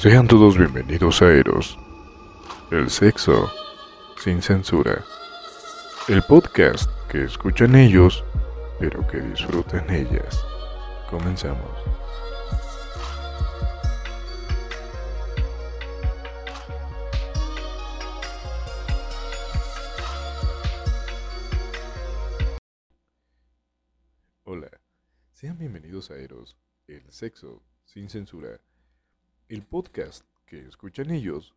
Sean todos bienvenidos a Eros, el sexo sin censura, el podcast que escuchan ellos, pero que disfrutan ellas. Comenzamos. Hola, sean bienvenidos a Eros, el sexo sin censura, el podcast que escuchan ellos,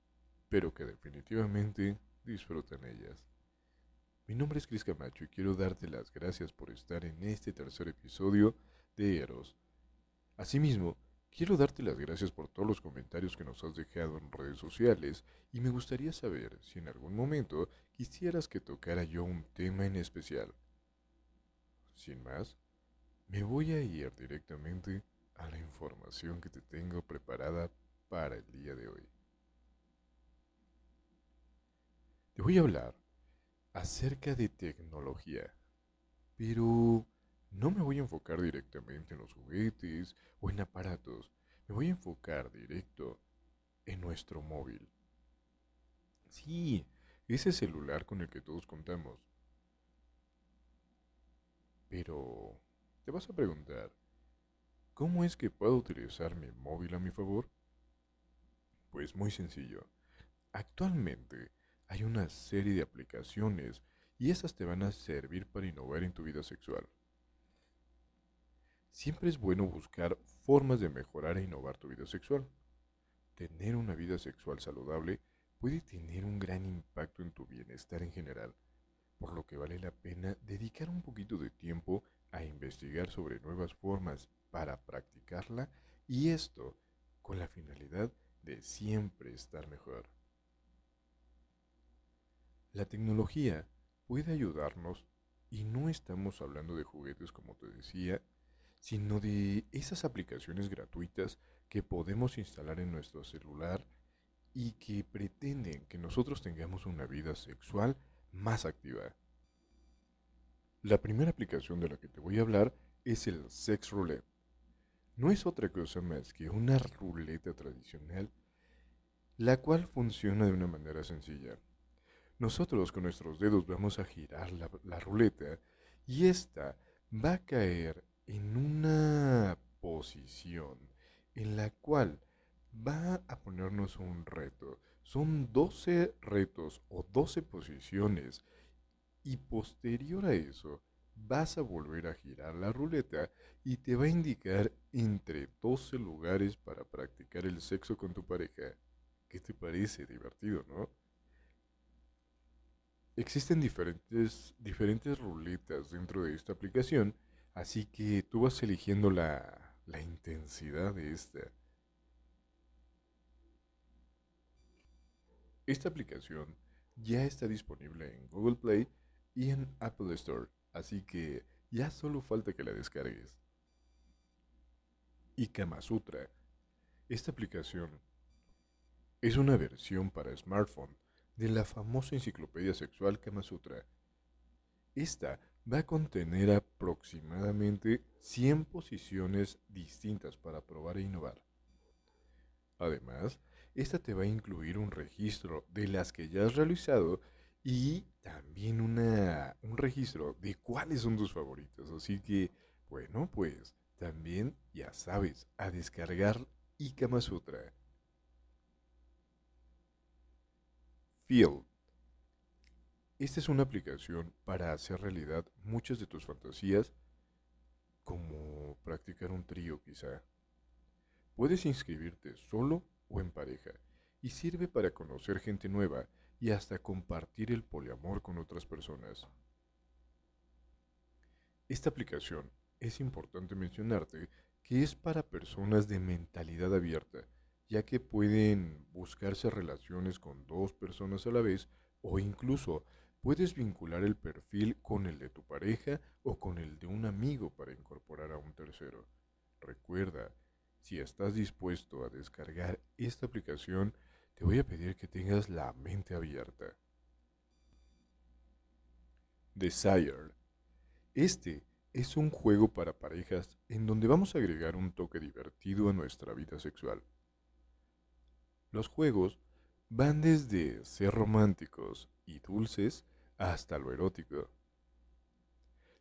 pero que definitivamente disfrutan ellas. Mi nombre es Cris Camacho y quiero darte las gracias por estar en este tercer episodio de Eros. Asimismo, quiero darte las gracias por todos los comentarios que nos has dejado en redes sociales y me gustaría saber si en algún momento quisieras que tocara yo un tema en especial. Sin más, me voy a ir directamente a la información que te tengo preparada para el día de hoy. Te voy a hablar acerca de tecnología, pero no me voy a enfocar directamente en los juguetes o en aparatos, me voy a enfocar directo en nuestro móvil. Sí, ese celular con el que todos contamos. Pero, te vas a preguntar, ¿cómo es que puedo utilizar mi móvil a mi favor? Pues muy sencillo. Actualmente hay una serie de aplicaciones y esas te van a servir para innovar en tu vida sexual. Siempre es bueno buscar formas de mejorar e innovar tu vida sexual. Tener una vida sexual saludable puede tener un gran impacto en tu bienestar en general por lo que vale la pena dedicar un poquito de tiempo a investigar sobre nuevas formas para practicarla y esto con la finalidad de siempre estar mejor. La tecnología puede ayudarnos y no estamos hablando de juguetes como te decía, sino de esas aplicaciones gratuitas que podemos instalar en nuestro celular y que pretenden que nosotros tengamos una vida sexual más activa. La primera aplicación de la que te voy a hablar es el Sex Roulette. No es otra cosa más que una ruleta tradicional, la cual funciona de una manera sencilla. Nosotros con nuestros dedos vamos a girar la, ruleta y esta va a caer en una posición en la cual va a ponernos un reto. Son 12 retos o 12 posiciones y posterior a eso vas a volver a girar la ruleta y te va a indicar entre 12 lugares para practicar el sexo con tu pareja. ¿Qué te parece? Divertido, ¿no? Existen diferentes, diferentes ruletas dentro de esta aplicación, así que tú vas eligiendo la, la intensidad de esta. Esta aplicación ya está disponible en Google Play y en Apple Store, así que ya solo falta que la descargues. Y Kama Sutra. Esta aplicación es una versión para smartphone de la famosa enciclopedia sexual Kama Sutra. Esta va a contener aproximadamente 100 posiciones distintas para probar e innovar. Además, esta te va a incluir un registro de las que ya has realizado y también una, un registro de cuáles son tus favoritos. Así que, bueno, pues también ya sabes, a descargar Ikama Sutra. Feel. Esta es una aplicación para hacer realidad muchas de tus fantasías, como practicar un trío quizá. Puedes inscribirte solo o en pareja y sirve para conocer gente nueva y hasta compartir el poliamor con otras personas. Esta aplicación es importante mencionarte que es para personas de mentalidad abierta, ya que pueden buscarse relaciones con dos personas a la vez o incluso puedes vincular el perfil con el de tu pareja o con el de un amigo para incorporar a un tercero. Recuerda, si estás dispuesto a descargar esta aplicación, te voy a pedir que tengas la mente abierta. Desire. Este es un juego para parejas en donde vamos a agregar un toque divertido a nuestra vida sexual. Los juegos van desde ser románticos y dulces hasta lo erótico.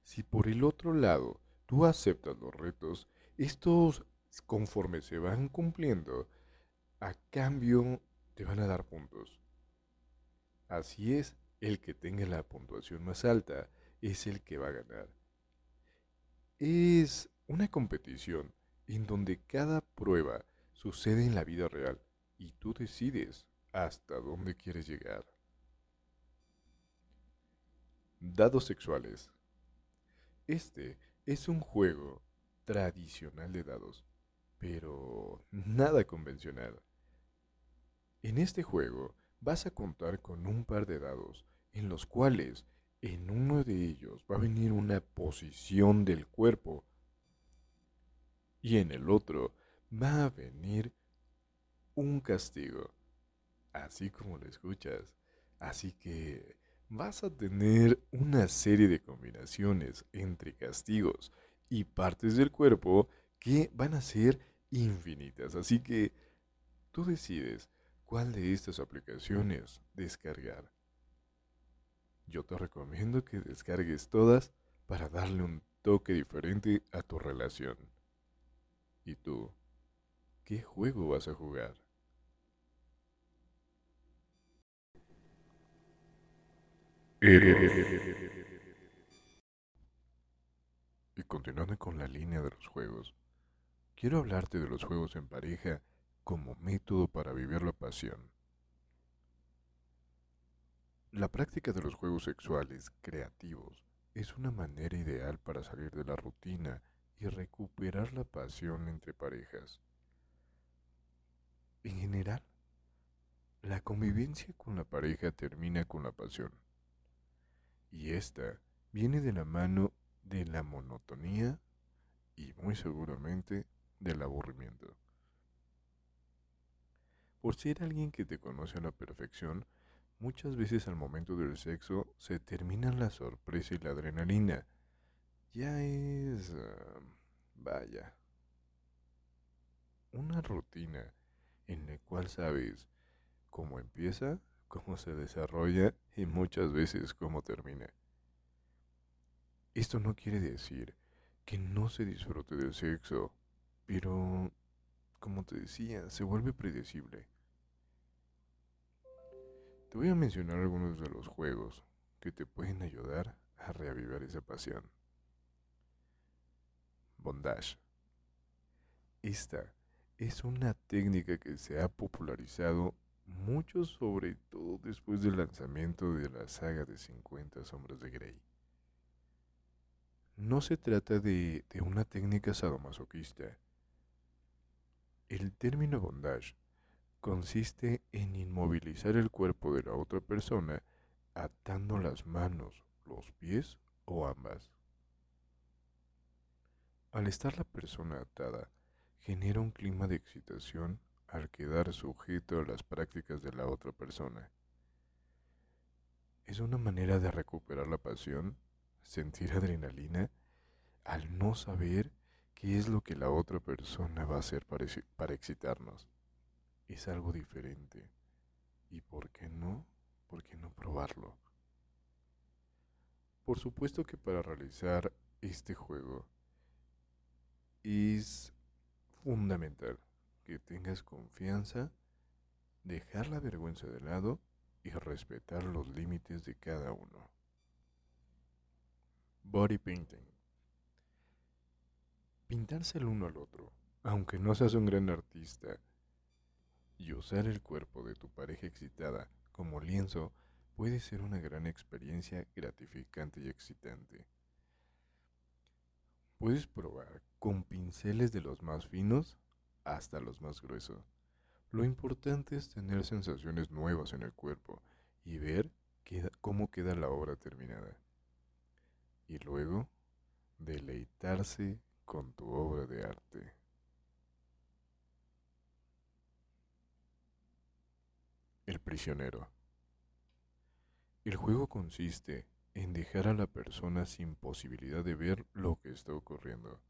Si por el otro lado tú aceptas los retos, estos conforme se van cumpliendo, a cambio te van a dar puntos. Así es, el que tenga la puntuación más alta es el que va a ganar. Es una competición en donde cada prueba sucede en la vida real y tú decides hasta dónde quieres llegar. Dados sexuales. Este es un juego tradicional de dados, pero nada convencional. En este juego vas a contar con un par de dados en los cuales en uno de ellos va a venir una posición del cuerpo y en el otro va a venir un castigo, así como lo escuchas. Así que vas a tener una serie de combinaciones entre castigos y partes del cuerpo que van a ser infinitas. Así que tú decides cuál de estas aplicaciones descargar. Yo te recomiendo que descargues todas para darle un toque diferente a tu relación. ¿Y tú? ¿Qué juego vas a jugar? Y continuando con la línea de los juegos, quiero hablarte de los juegos en pareja como método para vivir la pasión. La práctica de los juegos sexuales creativos es una manera ideal para salir de la rutina y recuperar la pasión entre parejas. En general, la convivencia con la pareja termina con la pasión. Y esta viene de la mano de la monotonía y muy seguramente del aburrimiento. Por ser alguien que te conoce a la perfección, muchas veces al momento del sexo se terminan la sorpresa y la adrenalina. Ya es... Ah, vaya. Una rutina en la cual sabes cómo empieza, cómo se desarrolla y muchas veces cómo termina. Esto no quiere decir que no se disfrute del sexo, pero, como te decía, se vuelve predecible. Te voy a mencionar algunos de los juegos que te pueden ayudar a reavivar esa pasión. Bondage. Esta es una técnica que se ha popularizado mucho, sobre todo después del lanzamiento de la saga de 50 sombras de Grey. No se trata de, de una técnica sadomasoquista. El término bondage consiste en inmovilizar el cuerpo de la otra persona atando las manos, los pies o ambas. Al estar la persona atada, genera un clima de excitación al quedar sujeto a las prácticas de la otra persona. Es una manera de recuperar la pasión, sentir adrenalina, al no saber qué es lo que la otra persona va a hacer para, para excitarnos es algo diferente. ¿Y por qué no? ¿Por qué no probarlo? Por supuesto que para realizar este juego es fundamental que tengas confianza, dejar la vergüenza de lado y respetar los límites de cada uno. Body painting. Pintarse el uno al otro, aunque no seas un gran artista, y usar el cuerpo de tu pareja excitada como lienzo puede ser una gran experiencia gratificante y excitante. Puedes probar con pinceles de los más finos hasta los más gruesos. Lo importante es tener sensaciones nuevas en el cuerpo y ver cómo queda la obra terminada. Y luego, deleitarse con tu obra de arte. El prisionero. El juego consiste en dejar a la persona sin posibilidad de ver lo que está ocurriendo.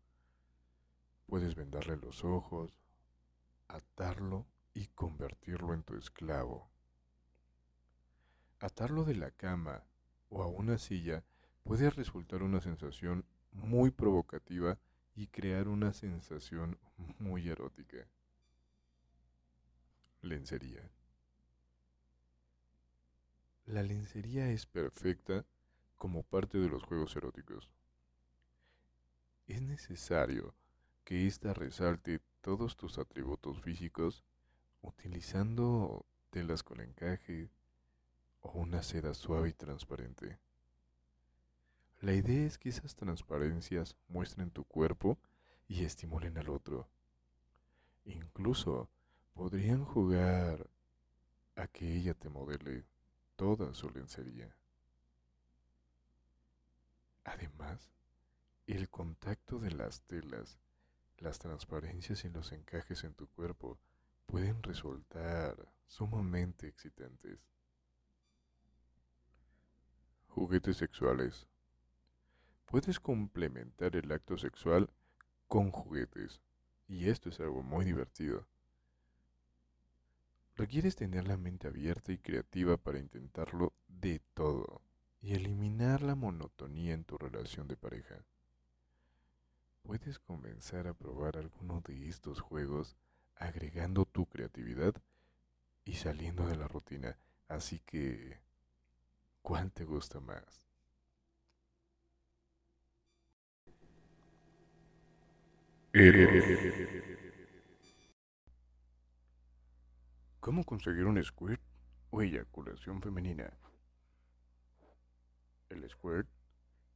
Puedes vendarle los ojos, atarlo y convertirlo en tu esclavo. Atarlo de la cama o a una silla puede resultar una sensación muy provocativa y crear una sensación muy erótica. Lencería. La lencería es perfecta como parte de los juegos eróticos. Es necesario que ésta resalte todos tus atributos físicos utilizando telas con encaje o una seda suave y transparente. La idea es que esas transparencias muestren tu cuerpo y estimulen al otro. Incluso podrían jugar a que ella te modele toda su lencería. Además, el contacto de las telas, las transparencias y los encajes en tu cuerpo pueden resultar sumamente excitantes. Juguetes sexuales. Puedes complementar el acto sexual con juguetes, y esto es algo muy divertido. Requieres tener la mente abierta y creativa para intentarlo de todo y eliminar la monotonía en tu relación de pareja. Puedes comenzar a probar alguno de estos juegos agregando tu creatividad y saliendo de la rutina, así que ¿cuál te gusta más? ¿Cómo conseguir un squirt o eyaculación femenina? El squirt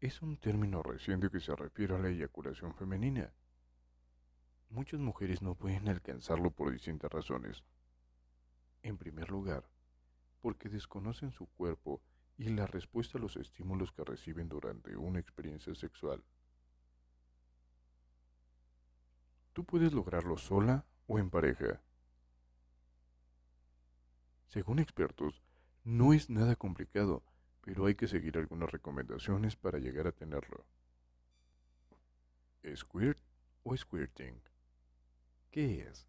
es un término reciente que se refiere a la eyaculación femenina. Muchas mujeres no pueden alcanzarlo por distintas razones. En primer lugar, porque desconocen su cuerpo y la respuesta a los estímulos que reciben durante una experiencia sexual. Tú puedes lograrlo sola o en pareja. Según expertos, no es nada complicado, pero hay que seguir algunas recomendaciones para llegar a tenerlo. ¿Squirt o squirting? ¿Qué es?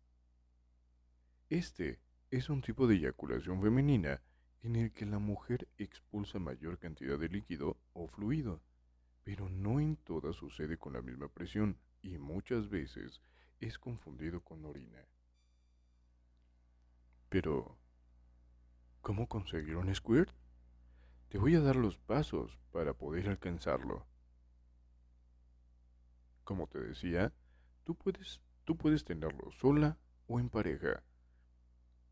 Este es un tipo de eyaculación femenina en el que la mujer expulsa mayor cantidad de líquido o fluido, pero no en todas sucede con la misma presión y muchas veces es confundido con orina. Pero, ¿cómo conseguir un squirt? Te voy a dar los pasos para poder alcanzarlo. Como te decía, tú puedes, tú puedes tenerlo sola o en pareja.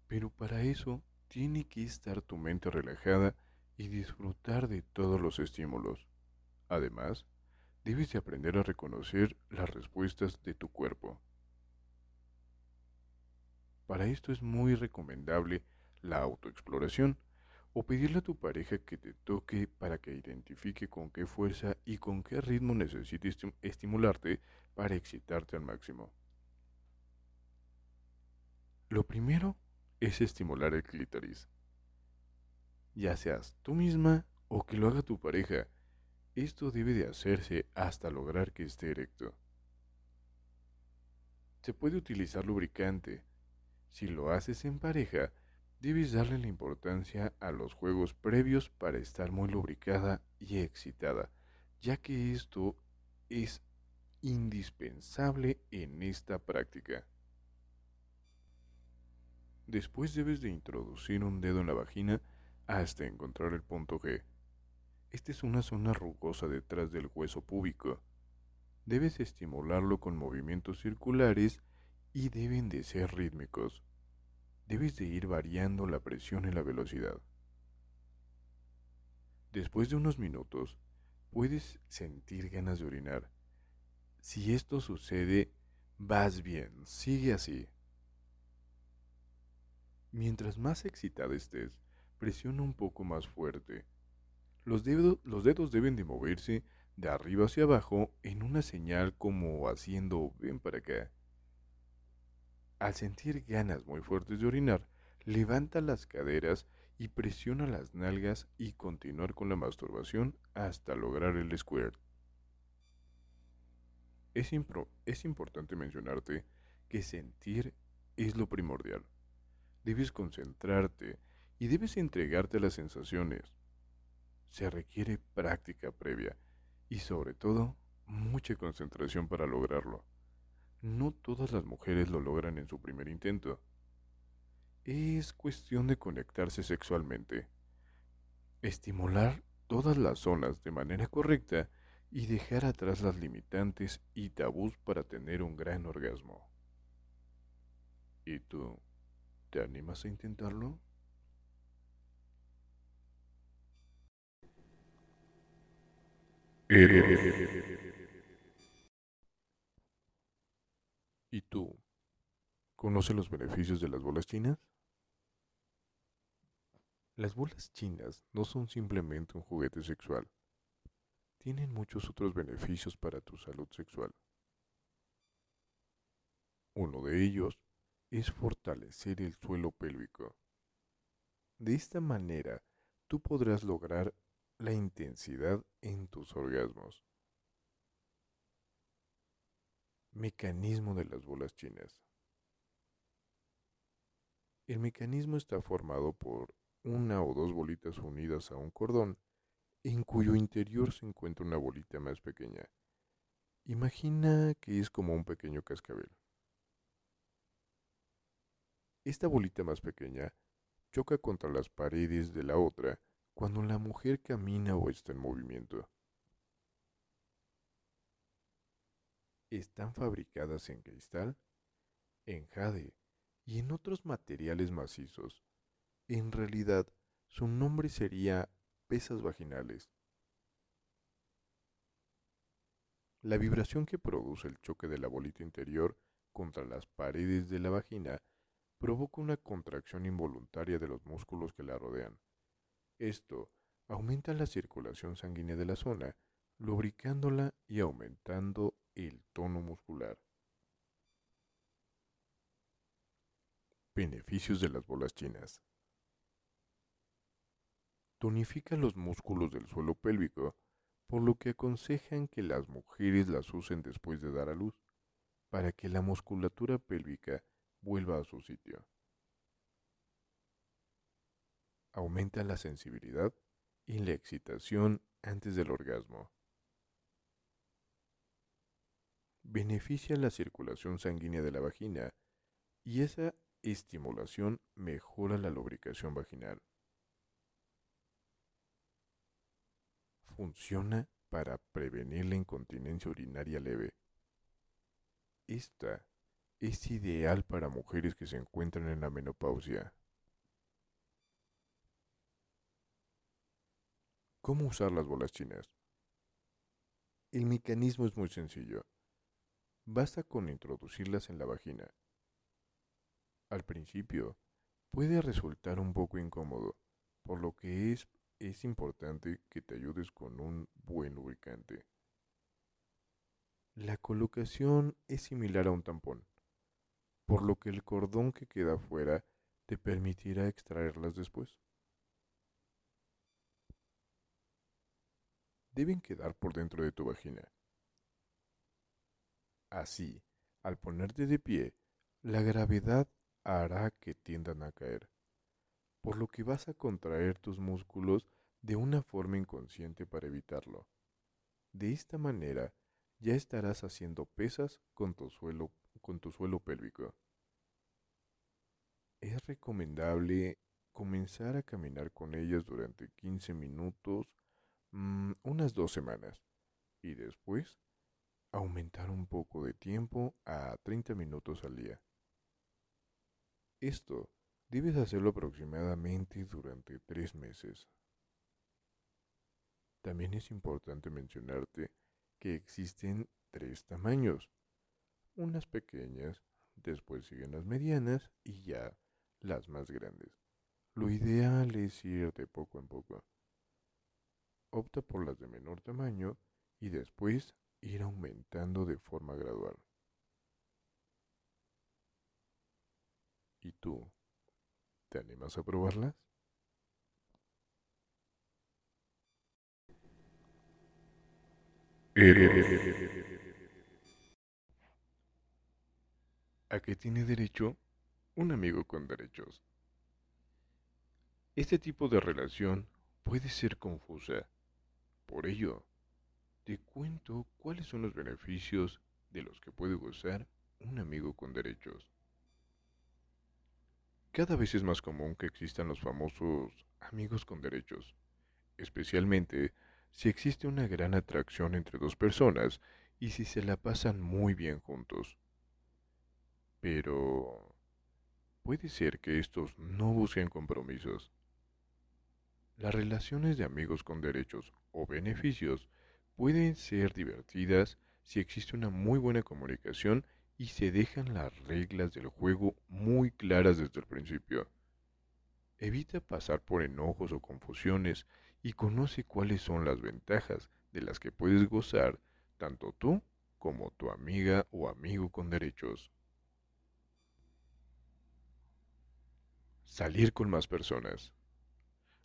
Pero para eso tiene que estar tu mente relajada y disfrutar de todos los estímulos. Además, debes de aprender a reconocer las respuestas de tu cuerpo. Para esto es muy recomendable la autoexploración o pedirle a tu pareja que te toque para que identifique con qué fuerza y con qué ritmo necesites estimularte para excitarte al máximo. Lo primero es estimular el clítoris. Ya seas tú misma o que lo haga tu pareja, esto debe de hacerse hasta lograr que esté erecto. Se puede utilizar lubricante, si lo haces en pareja, debes darle la importancia a los juegos previos para estar muy lubricada y excitada, ya que esto es indispensable en esta práctica. Después debes de introducir un dedo en la vagina hasta encontrar el punto G. Esta es una zona rugosa detrás del hueso púbico. Debes estimularlo con movimientos circulares y deben de ser rítmicos. Debes de ir variando la presión y la velocidad. Después de unos minutos, puedes sentir ganas de orinar. Si esto sucede, vas bien, sigue así. Mientras más excitada estés, presiona un poco más fuerte. Los, dedos, los dedos deben de moverse de arriba hacia abajo en una señal como haciendo ven para acá. Al sentir ganas muy fuertes de orinar, levanta las caderas y presiona las nalgas y continuar con la masturbación hasta lograr el squirt. Es, es importante mencionarte que sentir es lo primordial. debes concentrarte y debes entregarte a las sensaciones. Se requiere práctica previa y sobre todo mucha concentración para lograrlo. No todas las mujeres lo logran en su primer intento. Es cuestión de conectarse sexualmente, estimular todas las zonas de manera correcta y dejar atrás las limitantes y tabús para tener un gran orgasmo. ¿Y tú? ¿Te animas a intentarlo? ¿Y tú? ¿Conoces los beneficios de las bolas chinas? Las bolas chinas no son simplemente un juguete sexual. Tienen muchos otros beneficios para tu salud sexual. Uno de ellos es fortalecer el suelo pélvico. De esta manera, tú podrás lograr la intensidad en tus orgasmos. Mecanismo de las bolas chinas. El mecanismo está formado por una o dos bolitas unidas a un cordón, en cuyo interior se encuentra una bolita más pequeña. Imagina que es como un pequeño cascabel. Esta bolita más pequeña choca contra las paredes de la otra cuando la mujer camina o está en movimiento. Están fabricadas en cristal, en jade y en otros materiales macizos. En realidad, su nombre sería pesas vaginales. La vibración que produce el choque de la bolita interior contra las paredes de la vagina provoca una contracción involuntaria de los músculos que la rodean. Esto aumenta la circulación sanguínea de la zona, lubricándola y aumentando el tono muscular. Beneficios de las bolas chinas. Tonifica los músculos del suelo pélvico, por lo que aconsejan que las mujeres las usen después de dar a luz, para que la musculatura pélvica vuelva a su sitio. Aumenta la sensibilidad y la excitación antes del orgasmo. Beneficia la circulación sanguínea de la vagina y esa estimulación mejora la lubricación vaginal. Funciona para prevenir la incontinencia urinaria leve. Esta es ideal para mujeres que se encuentran en la menopausia. ¿Cómo usar las bolas chinas? El mecanismo es muy sencillo. Basta con introducirlas en la vagina. Al principio, puede resultar un poco incómodo, por lo que es, es importante que te ayudes con un buen lubricante. La colocación es similar a un tampón, por lo que el cordón que queda fuera te permitirá extraerlas después. Deben quedar por dentro de tu vagina Así, al ponerte de pie, la gravedad hará que tiendan a caer, por lo que vas a contraer tus músculos de una forma inconsciente para evitarlo. De esta manera, ya estarás haciendo pesas con tu suelo, con tu suelo pélvico. Es recomendable comenzar a caminar con ellas durante 15 minutos, mm, unas dos semanas, y después aumentar un poco de tiempo a 30 minutos al día. Esto debes hacerlo aproximadamente durante tres meses. También es importante mencionarte que existen tres tamaños. Unas pequeñas, después siguen las medianas y ya las más grandes. Lo ideal es ir de poco en poco. Opta por las de menor tamaño y después ir aumentando de forma gradual. ¿Y tú? ¿Te animas a probarlas? ¿A qué tiene derecho un amigo con derechos? Este tipo de relación puede ser confusa. Por ello, te cuento cuáles son los beneficios de los que puede gozar un amigo con derechos. Cada vez es más común que existan los famosos amigos con derechos, especialmente si existe una gran atracción entre dos personas y si se la pasan muy bien juntos. Pero puede ser que estos no busquen compromisos. Las relaciones de amigos con derechos o beneficios pueden ser divertidas si existe una muy buena comunicación y se dejan las reglas del juego muy claras desde el principio. Evita pasar por enojos o confusiones y conoce cuáles son las ventajas de las que puedes gozar tanto tú como tu amiga o amigo con derechos. Salir con más personas.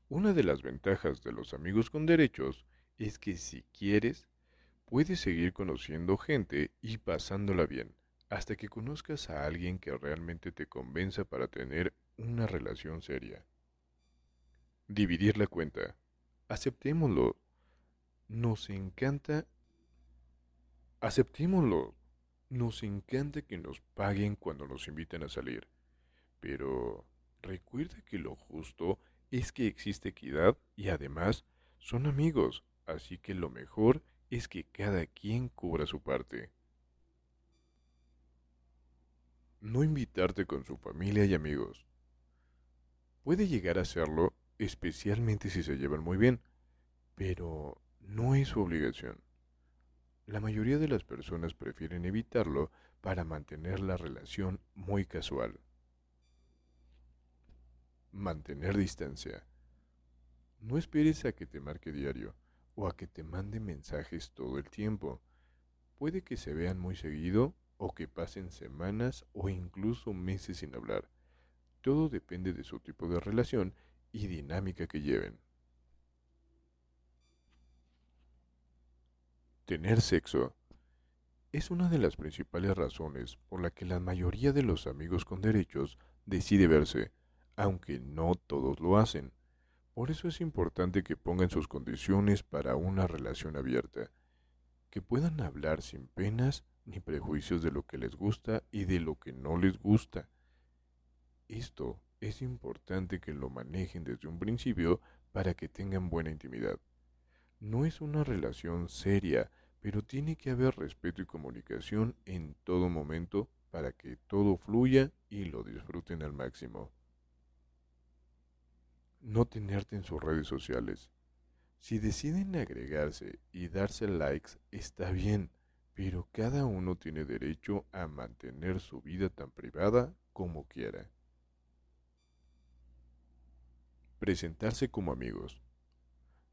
Una de las ventajas de los amigos con derechos es que si quieres, puedes seguir conociendo gente y pasándola bien, hasta que conozcas a alguien que realmente te convenza para tener una relación seria. Dividir la cuenta. Aceptémoslo. Nos encanta. Aceptémoslo. Nos encanta que nos paguen cuando nos invitan a salir. Pero recuerda que lo justo es que existe equidad y además son amigos, así que lo mejor es que cada quien cubra su parte. No invitarte con su familia y amigos. Puede llegar a serlo, especialmente si se llevan muy bien, pero no es su obligación. La mayoría de las personas prefieren evitarlo para mantener la relación muy casual. Mantener distancia. No esperes a que te marque diario o a que te mande mensajes todo el tiempo. Puede que se vean muy seguido o que pasen semanas o incluso meses sin hablar. Todo depende de su tipo de relación y dinámica que lleven. Tener sexo es una de las principales razones por la que la mayoría de los amigos con derechos decide verse aunque no todos lo hacen. Por eso es importante que pongan sus condiciones para una relación abierta, que puedan hablar sin penas ni prejuicios de lo que les gusta y de lo que no les gusta. Esto es importante que lo manejen desde un principio para que tengan buena intimidad. No es una relación seria, pero tiene que haber respeto y comunicación en todo momento para que todo fluya y lo disfruten al máximo no tenerte en sus redes sociales. Si deciden agregarse y darse likes, está bien, pero cada uno tiene derecho a mantener su vida tan privada como quiera. Presentarse como amigos.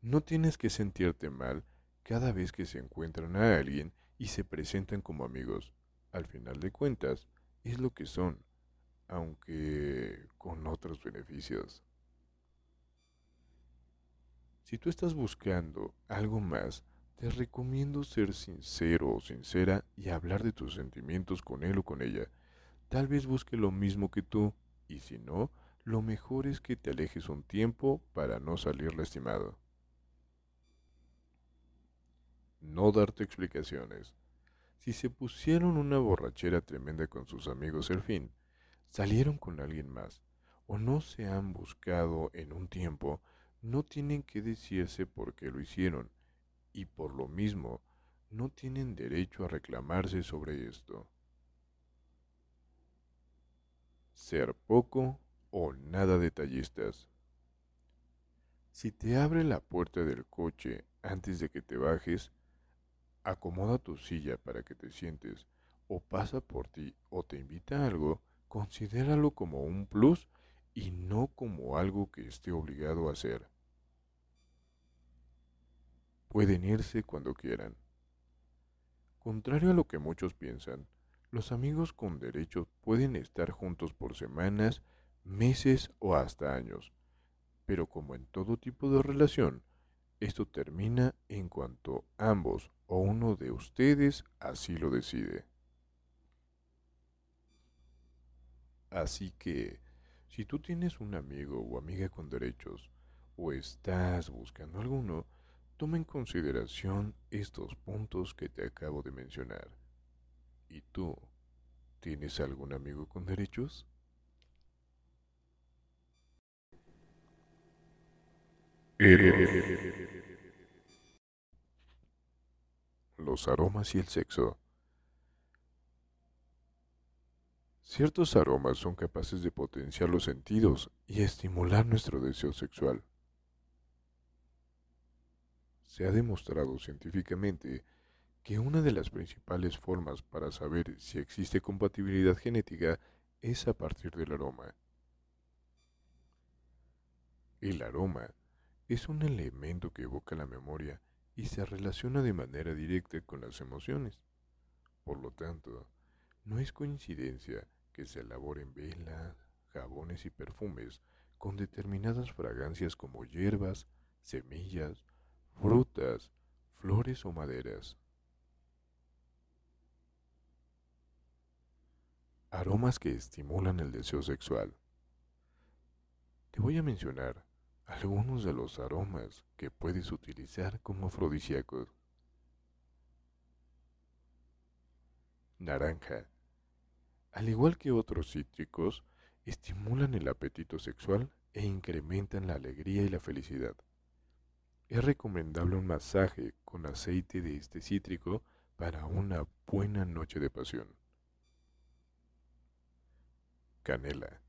No tienes que sentirte mal cada vez que se encuentran a alguien y se presentan como amigos. Al final de cuentas, es lo que son, aunque con otros beneficios. Si tú estás buscando algo más, te recomiendo ser sincero o sincera y hablar de tus sentimientos con él o con ella. Tal vez busque lo mismo que tú, y si no, lo mejor es que te alejes un tiempo para no salir lastimado. No darte explicaciones. Si se pusieron una borrachera tremenda con sus amigos el fin, salieron con alguien más, o no se han buscado en un tiempo, no tienen que decirse por qué lo hicieron y por lo mismo no tienen derecho a reclamarse sobre esto. Ser poco o nada detallistas. Si te abre la puerta del coche antes de que te bajes, acomoda tu silla para que te sientes o pasa por ti o te invita a algo, considéralo como un plus y no como algo que esté obligado a hacer. Pueden irse cuando quieran. Contrario a lo que muchos piensan, los amigos con derecho pueden estar juntos por semanas, meses o hasta años, pero como en todo tipo de relación, esto termina en cuanto ambos o uno de ustedes así lo decide. Así que Si tú tienes un amigo o amiga con derechos, o estás buscando alguno, toma en consideración estos puntos que te acabo de mencionar. ¿Y tú? ¿Tienes algún amigo con derechos? Los aromas y el sexo. Ciertos aromas son capaces de potenciar los sentidos y estimular nuestro deseo sexual. Se ha demostrado científicamente que una de las principales formas para saber si existe compatibilidad genética es a partir del aroma. El aroma es un elemento que evoca la memoria y se relaciona de manera directa con las emociones. Por lo tanto, no es coincidencia que se elaboren velas, jabones y perfumes con determinadas fragancias como hierbas, semillas, frutas, flores o maderas. Aromas que estimulan el deseo sexual. Te voy a mencionar algunos de los aromas que puedes utilizar como afrodisíacos. Naranja. Al igual que otros cítricos, estimulan el apetito sexual e incrementan la alegría y la felicidad. Es recomendable un masaje con aceite de este cítrico para una buena noche de pasión. Canela.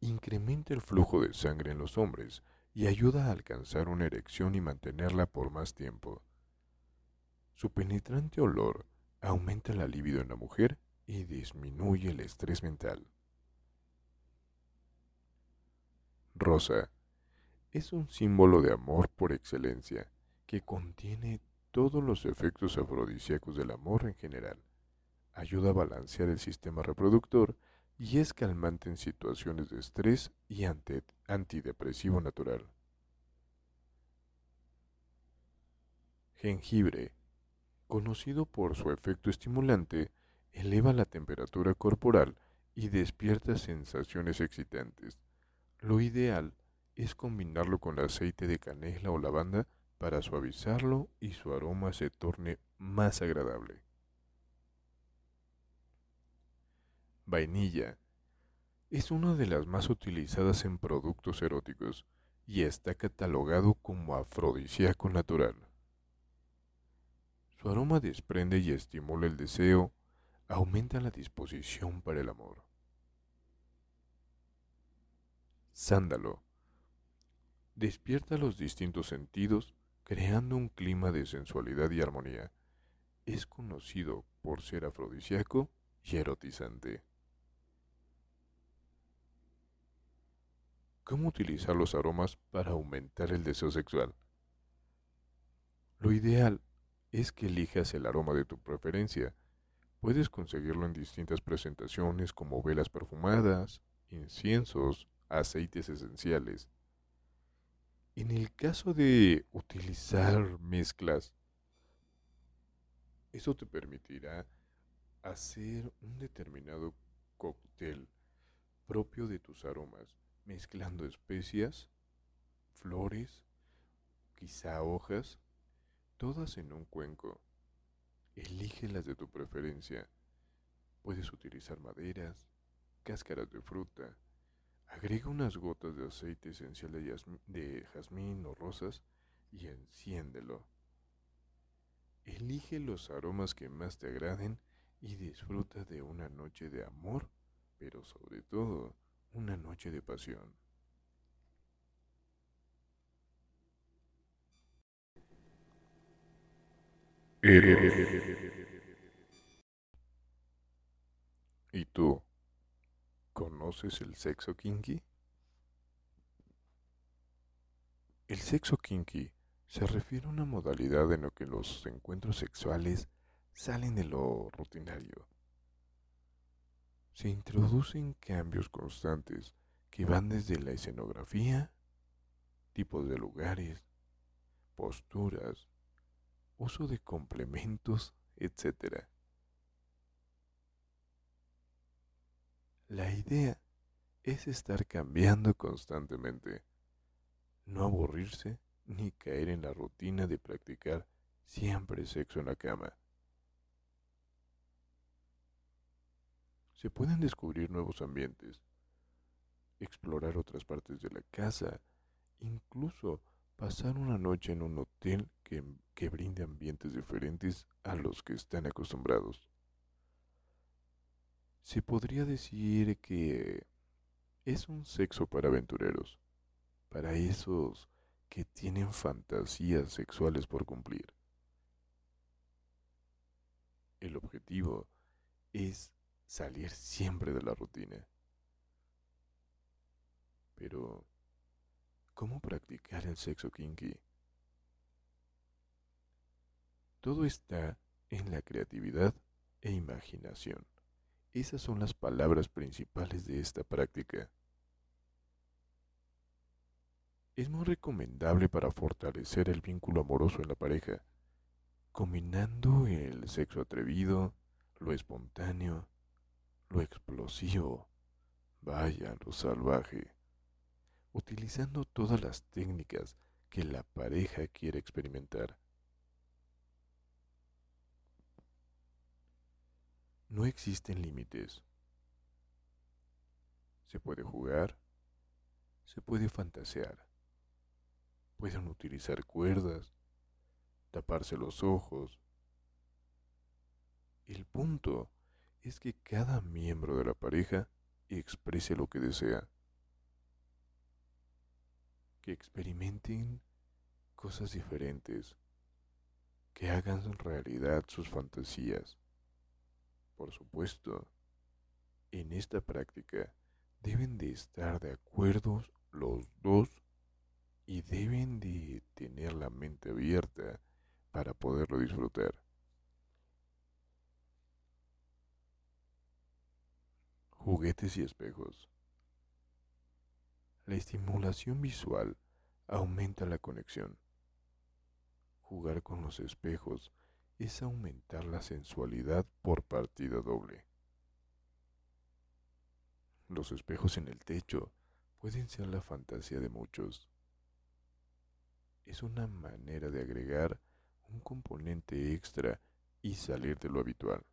Incrementa el flujo de sangre en los hombres y ayuda a alcanzar una erección y mantenerla por más tiempo. Su penetrante olor aumenta la libido en la mujer y disminuye el estrés mental. Rosa es un símbolo de amor por excelencia que contiene todos los efectos afrodisíacos del amor en general. Ayuda a balancear el sistema reproductor y es calmante en situaciones de estrés y antidepresivo natural. Jengibre, conocido por su efecto estimulante, eleva la temperatura corporal y despierta sensaciones excitantes. Lo ideal es combinarlo con aceite de canela o lavanda para suavizarlo y su aroma se torne más agradable. Vainilla. Es una de las más utilizadas en productos eróticos y está catalogado como afrodisíaco natural. Su aroma desprende y estimula el deseo, aumenta la disposición para el amor. Sándalo. Despierta los distintos sentidos, creando un clima de sensualidad y armonía. Es conocido por ser afrodisíaco y erotizante. ¿Cómo utilizar los aromas para aumentar el deseo sexual? Lo ideal es que elijas el aroma de tu preferencia. Puedes conseguirlo en distintas presentaciones como velas perfumadas, inciensos, aceites esenciales. En el caso de utilizar mezclas, eso te permitirá hacer un determinado cóctel propio de tus aromas mezclando especias, flores, quizá hojas, todas en un cuenco. Elígelas de tu preferencia. Puedes utilizar maderas, cáscaras de fruta. Agrega unas gotas de aceite esencial de, de jazmín o rosas y enciéndelo. Elige los aromas que más te agraden y disfruta de una noche de amor, pero sobre todo una noche de pasión. ¿Y tú? ¿Conoces el sexo kinky? El sexo kinky se refiere a una modalidad en la que los encuentros sexuales salen de lo rutinario se introducen cambios constantes que van desde la escenografía, tipos de lugares, posturas, uso de complementos, etc. La idea es estar cambiando constantemente, no aburrirse ni caer en la rutina de practicar siempre sexo en la cama. Se pueden descubrir nuevos ambientes, explorar otras partes de la casa, incluso pasar una noche en un hotel que, que brinde ambientes diferentes a los que están acostumbrados. Se podría decir que es un sexo para aventureros, para esos que tienen fantasías sexuales por cumplir. El objetivo es salir siempre de la rutina. Pero, ¿cómo practicar el sexo kinky? Todo está en la creatividad e imaginación. Esas son las palabras principales de esta práctica. Es muy recomendable para fortalecer el vínculo amoroso en la pareja, combinando el sexo atrevido, lo espontáneo, lo explosivo, vaya, lo salvaje, utilizando todas las técnicas que la pareja quiere experimentar. No existen límites. Se puede jugar, se puede fantasear. Pueden utilizar cuerdas, taparse los ojos. El punto es que cada miembro de la pareja exprese lo que desea. Que experimenten cosas diferentes, que hagan realidad sus fantasías. Por supuesto, en esta práctica deben de estar de acuerdo los dos y deben de tener la mente abierta para poderlo disfrutar. Juguetes y espejos. La estimulación visual aumenta la conexión. Jugar con los espejos es aumentar la sensualidad por partida doble. Los espejos en el techo pueden ser la fantasía de muchos. Es una manera de agregar un componente extra y salir de lo habitual.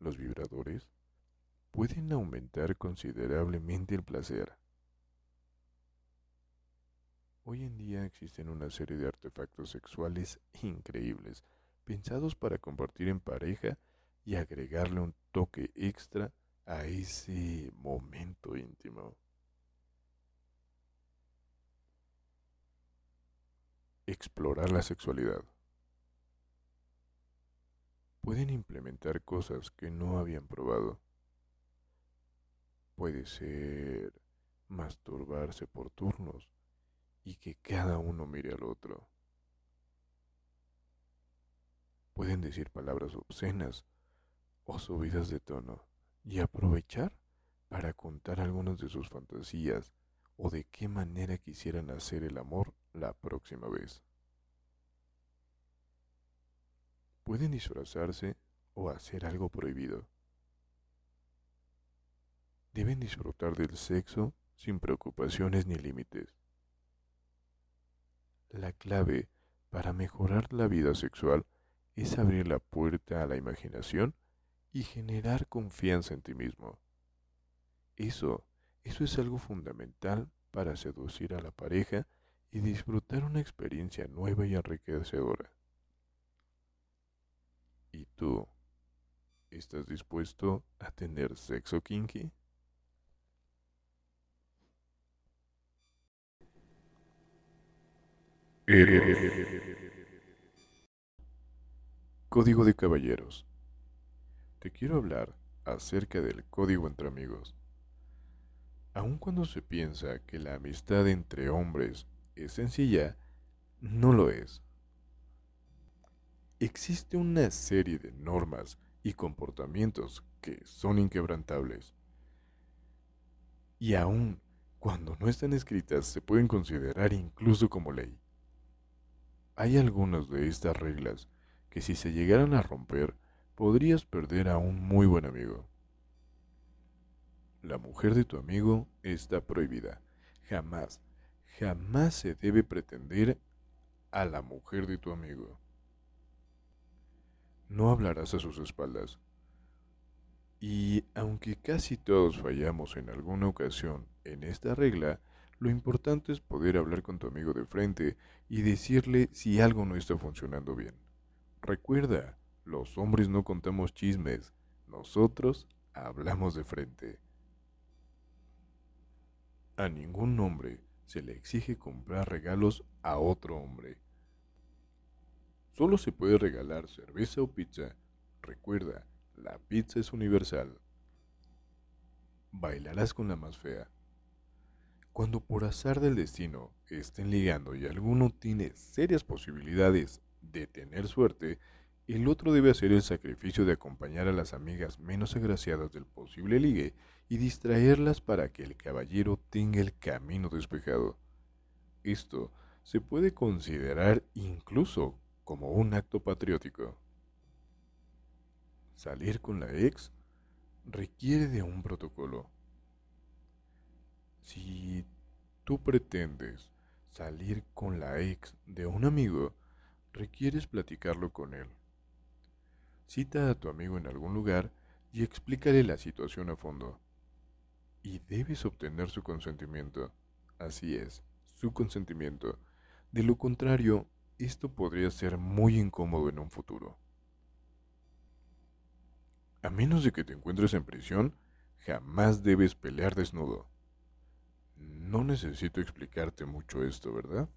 Los vibradores pueden aumentar considerablemente el placer. Hoy en día existen una serie de artefactos sexuales increíbles, pensados para compartir en pareja y agregarle un toque extra a ese momento íntimo. Explorar la sexualidad. Pueden implementar cosas que no habían probado. Puede ser masturbarse por turnos y que cada uno mire al otro. Pueden decir palabras obscenas o subidas de tono y aprovechar para contar algunas de sus fantasías o de qué manera quisieran hacer el amor la próxima vez. Pueden disfrazarse o hacer algo prohibido. Deben disfrutar del sexo sin preocupaciones ni límites. La clave para mejorar la vida sexual es abrir la puerta a la imaginación y generar confianza en ti mismo. Eso, eso es algo fundamental para seducir a la pareja y disfrutar una experiencia nueva y enriquecedora. ¿Y tú? ¿Estás dispuesto a tener sexo kinky? Código de Caballeros. Te quiero hablar acerca del código entre amigos. Aun cuando se piensa que la amistad entre hombres es sencilla, no lo es. Existe una serie de normas y comportamientos que son inquebrantables. Y aun cuando no están escritas se pueden considerar incluso como ley. Hay algunas de estas reglas que si se llegaran a romper podrías perder a un muy buen amigo. La mujer de tu amigo está prohibida. Jamás, jamás se debe pretender a la mujer de tu amigo. No hablarás a sus espaldas. Y aunque casi todos fallamos en alguna ocasión en esta regla, lo importante es poder hablar con tu amigo de frente y decirle si algo no está funcionando bien. Recuerda, los hombres no contamos chismes, nosotros hablamos de frente. A ningún hombre se le exige comprar regalos a otro hombre. Solo se puede regalar cerveza o pizza. Recuerda, la pizza es universal. Bailarás con la más fea. Cuando por azar del destino estén ligando y alguno tiene serias posibilidades de tener suerte, el otro debe hacer el sacrificio de acompañar a las amigas menos agraciadas del posible ligue y distraerlas para que el caballero tenga el camino despejado. Esto se puede considerar incluso como un acto patriótico. Salir con la ex requiere de un protocolo. Si tú pretendes salir con la ex de un amigo, requieres platicarlo con él. Cita a tu amigo en algún lugar y explícale la situación a fondo. Y debes obtener su consentimiento. Así es, su consentimiento. De lo contrario, esto podría ser muy incómodo en un futuro. A menos de que te encuentres en prisión, jamás debes pelear desnudo. No necesito explicarte mucho esto, ¿verdad?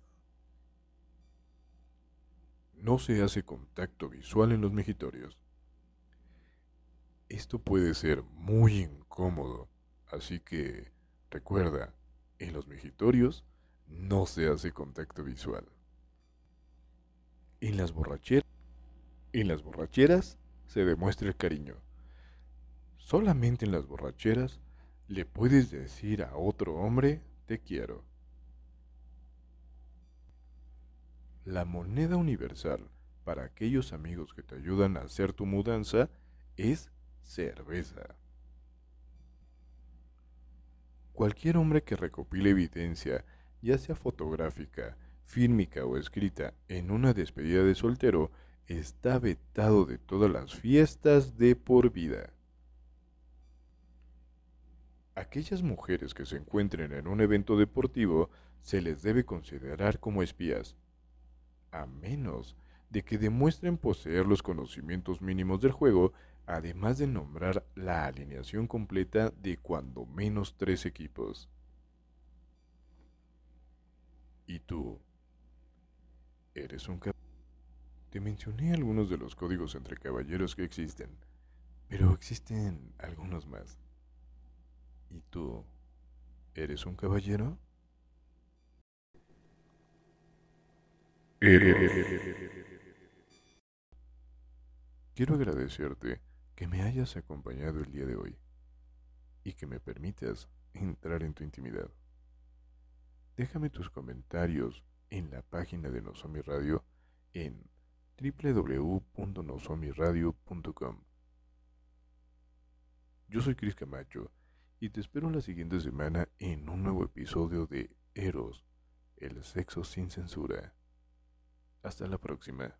No se hace contacto visual en los mejitorios. Esto puede ser muy incómodo, así que recuerda, en los mejitorios no se hace contacto visual. En las borracheras, en las borracheras se demuestra el cariño. Solamente en las borracheras le puedes decir a otro hombre te quiero. La moneda universal para aquellos amigos que te ayudan a hacer tu mudanza es cerveza. Cualquier hombre que recopile evidencia, ya sea fotográfica, fílmica o escrita, en una despedida de soltero, está vetado de todas las fiestas de por vida. Aquellas mujeres que se encuentren en un evento deportivo se les debe considerar como espías a menos de que demuestren poseer los conocimientos mínimos del juego, además de nombrar la alineación completa de cuando menos tres equipos. ¿Y tú? ¿Eres un caballero? Te mencioné algunos de los códigos entre caballeros que existen, pero existen algunos más. ¿Y tú? ¿Eres un caballero? Quiero agradecerte que me hayas acompañado el día de hoy y que me permitas entrar en tu intimidad. Déjame tus comentarios en la página de Nozomi Radio en www.nosomiradio.com. Yo soy Cris Camacho y te espero la siguiente semana en un nuevo episodio de Eros, el sexo sin censura. Hasta la próxima.